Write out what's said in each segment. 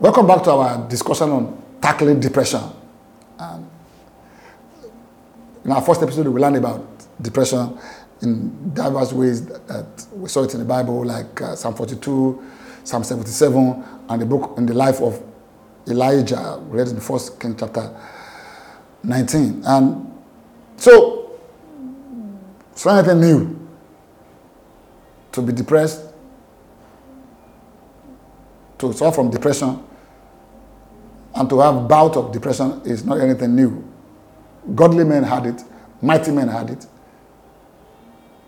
Welcome back to our discussion on tackling depression. Um, in our first episode, we learned about depression in diverse ways that, we saw it in the Bible, like uh, Psalm 42, Psalm 77, and the book in the life of Elijah, read in the first King chapter 19. And so, it's not anything new to be depressed, to suffer from depression, and to have bout of depression is not anything new. Godly men had it, mighty men had it.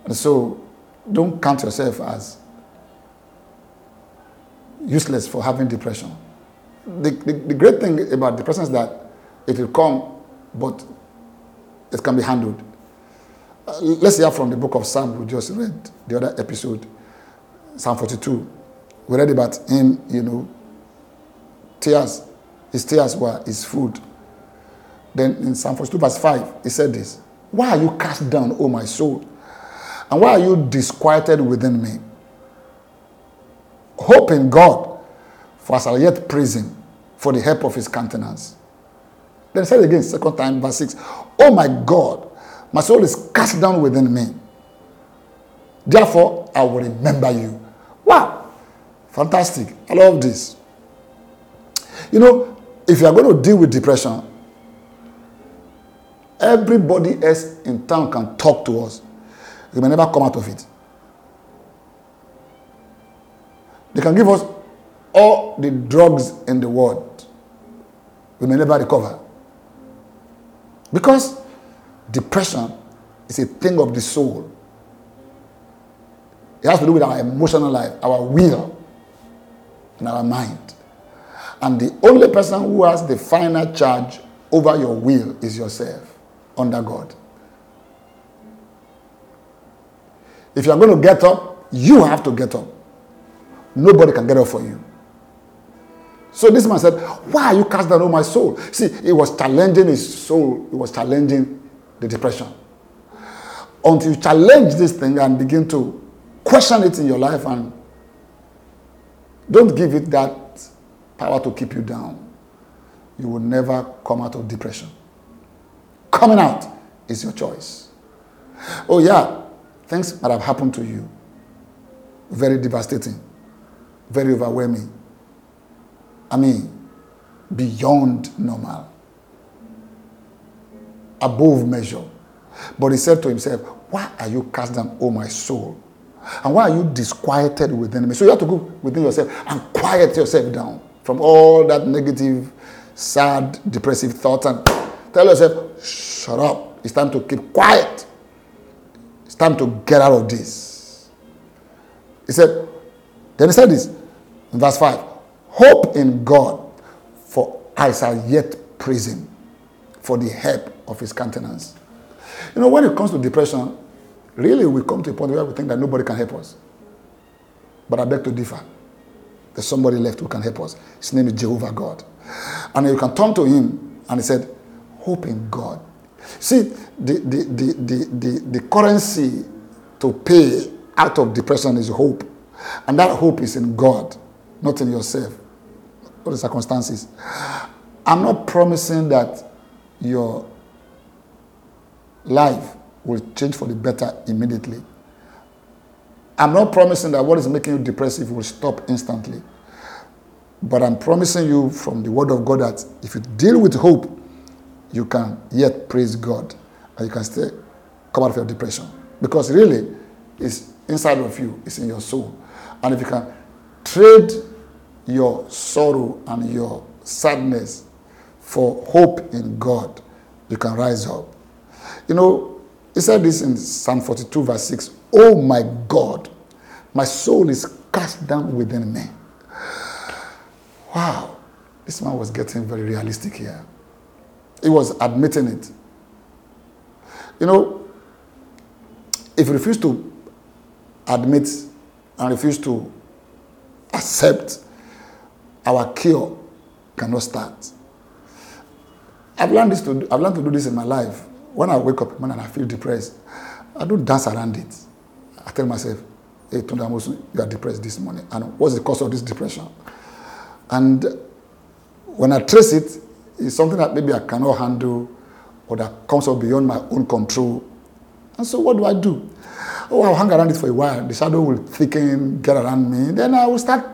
And so don't count yourself as useless for having depression. The, the, the, great thing about depression is that it will come, but it can be handled. Uh, let's hear from the book of Psalm we just read, the other episode, Psalm 42. We read about him, you know, tears. His tears were his food. Then in Psalm 42, verse 5, he said this Why are you cast down, O my soul? And why are you disquieted within me? Hope in God, for I yet praise him for the help of his countenance. Then he said again, second time, verse 6 Oh my God, my soul is cast down within me. Therefore, I will remember you. Wow, fantastic. I love this. You know, if you are going to deal with depression, everybody else in town can talk to us we may never come out of it. They can give us all the drugs in the world. We may never recover. Because depression is a thing of the soul. It has to do with our emotional life, our will, and our mind. And the only person who has the final charge over your will is yourself under God. If you are going to get up, you have to get up. Nobody can get up for you. So this man said, Why are you cast down, on my soul? See, he was challenging his soul, he was challenging the depression. Until you challenge this thing and begin to question it in your life and don't give it that power to keep you down, you will never come out of depression. Coming out is your choice. Oh, yeah, things might have happened to you. Very devastating, very overwhelming. I mean, beyond normal, above measure. But he said to himself, Why are you cast down, O my soul? And why are you disquieted within me? So you have to go within yourself and quiet yourself down from all that negative, sad, depressive thoughts and tell yourself, Shut up. It's time to keep quiet It's time to get out of this. He said, then he said this in verse 5 Hope in God, for I shall yet praise him for the help of his countenance. You know, when it comes to depression, really we come to a point where we think that nobody can help us. But I beg to differ. There's somebody left who can help us. His name is Jehovah God. And you can turn to him and he said, Hope in God. See, the, the, the, the, the, the currency to pay out of depression is hope. And that hope is in God, not in yourself, or the circumstances. I'm not promising that your life will change for the better immediately. I'm not promising that what is making you depressive will stop instantly. But I'm promising you from the word of God that if you deal with hope, you can yet praise God and you can still come out of your depression. Because really, it's inside of you, it's in your soul. And if you can trade your sorrow and your sadness for hope in God, you can rise up. You know, he said this in Psalm 42, verse 6 Oh my God, my soul is cast down within me. Wow, this man was getting very realistic here. He was admitting it. You know, if you refuse to admit and refuse to accept, our cure cannot start. I've learned this to I've learned to do this in my life. When I wake up and I feel depressed, I don't dance around it. I tell myself, hey Tundamosu, you are depressed this morning. And what's the cause of this depression? And When I trace it, it's something that maybe I cannot handle or that comes up beyond my own control. And so what do I do? Oh, I'll hang around it for a while. The shadow will thicken, get around me. Then I will start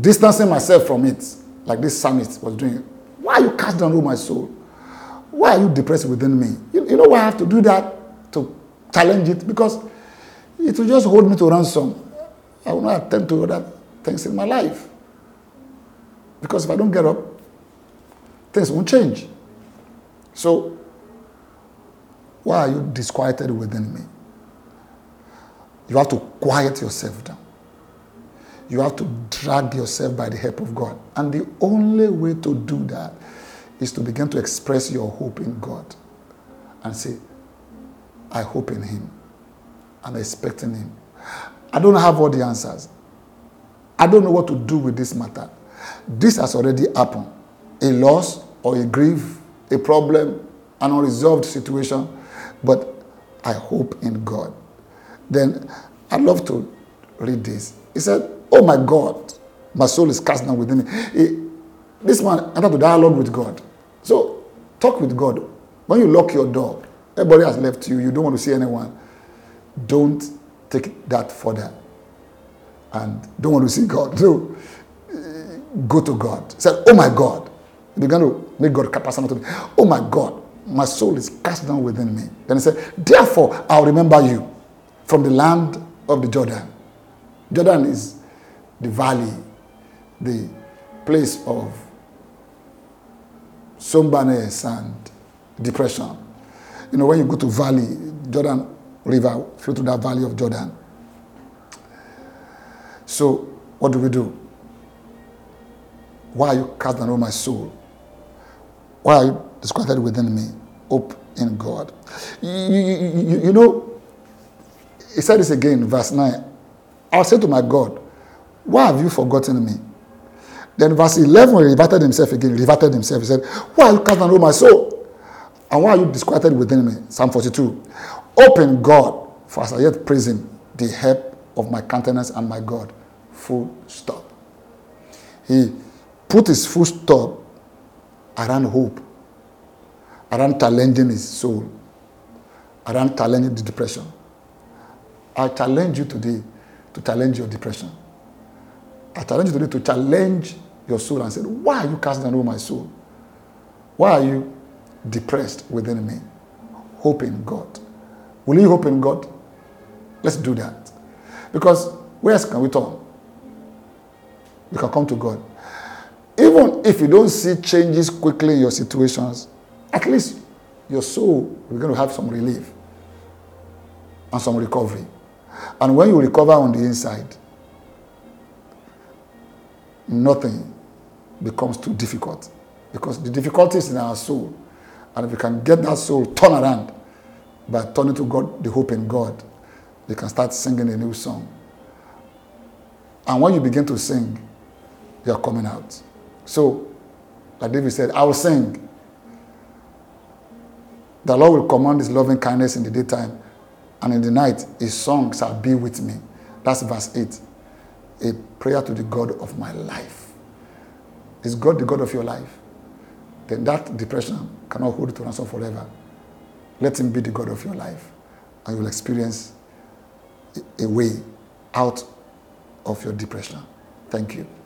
distancing myself from it, like this psalmist was doing. Why you cast down, oh my soul? Why are you depressed within me? You, you know why I have to do that? To challenge it? Because it will just hold me to ransom. I will not attend to other things in my life. Because if I don't get up, things won't change. So, why are you disquieted within me? You have to quiet yourself down. You have to drag yourself by the help of God. And the only way to do that is to begin to express your hope in God and say, I hope in Him. I'm expecting Him. I don't have all the answers. I don't know what to do with this matter. This has already happened. A loss or a grief, a problem, an unresolved situation, but I hope in God. Then I love to read this. He said, Oh my God, my soul is cast down within me. He, this man entered to dialogue with God. So talk with God. When you lock your door, everybody has left you, you don't want to see anyone. Don't take that further. And don't want to see God. So go to God. Said, Oh my God. He began to make God personal to me. Oh my God, my soul is cast down within me. Then he said, Therefore, I'll remember you from the land of the Jordan. Jordan is the valley, the place of Sombane sand, depression. You know, when you go to valley, Jordan River flow through that valley of Jordan. So, what do we do? Why are you cast down, oh my soul? Why are you disquieted within me? Hope in God. You, you, you know, he said this again, verse 9. I'll say to my God, Why have you forgotten me? Then verse 11, he reverted himself again, reverted himself. He said, Why are you cast down, oh my soul? And why are you disquieted within me? Psalm 42. Open God, for as I yet praise him, the help of my countenance and my God. Full stop. He put his full stop around hope, around challenging his soul, around challenging the depression. I challenge you today to challenge your depression. I challenge you today to challenge your soul and said, Why are you casting down my soul? Why are you depressed within me? Hope in God. Will you hope in God? Let's do that. Because where else can we turn? We can come to God. Even if you don't see changes quickly in your situations, at least your soul is going to have some relief and some recovery. And when you recover on the inside, nothing becomes too difficult because the difficulty is in our soul. And if we can get that soul turned around by turning to God, the hope in God, you can start singing a new song. And when you begin to sing, you are coming out. So, like David said, I will sing. The Lord will command his loving kindness in the daytime, and in the night his song shall be with me. That's verse 8 a prayer to the God of my life. Is God the God of your life? Then that depression cannot hold you to ransom forever. Let Him be the God of your life, and you will experience a way out of your depression. Thank you.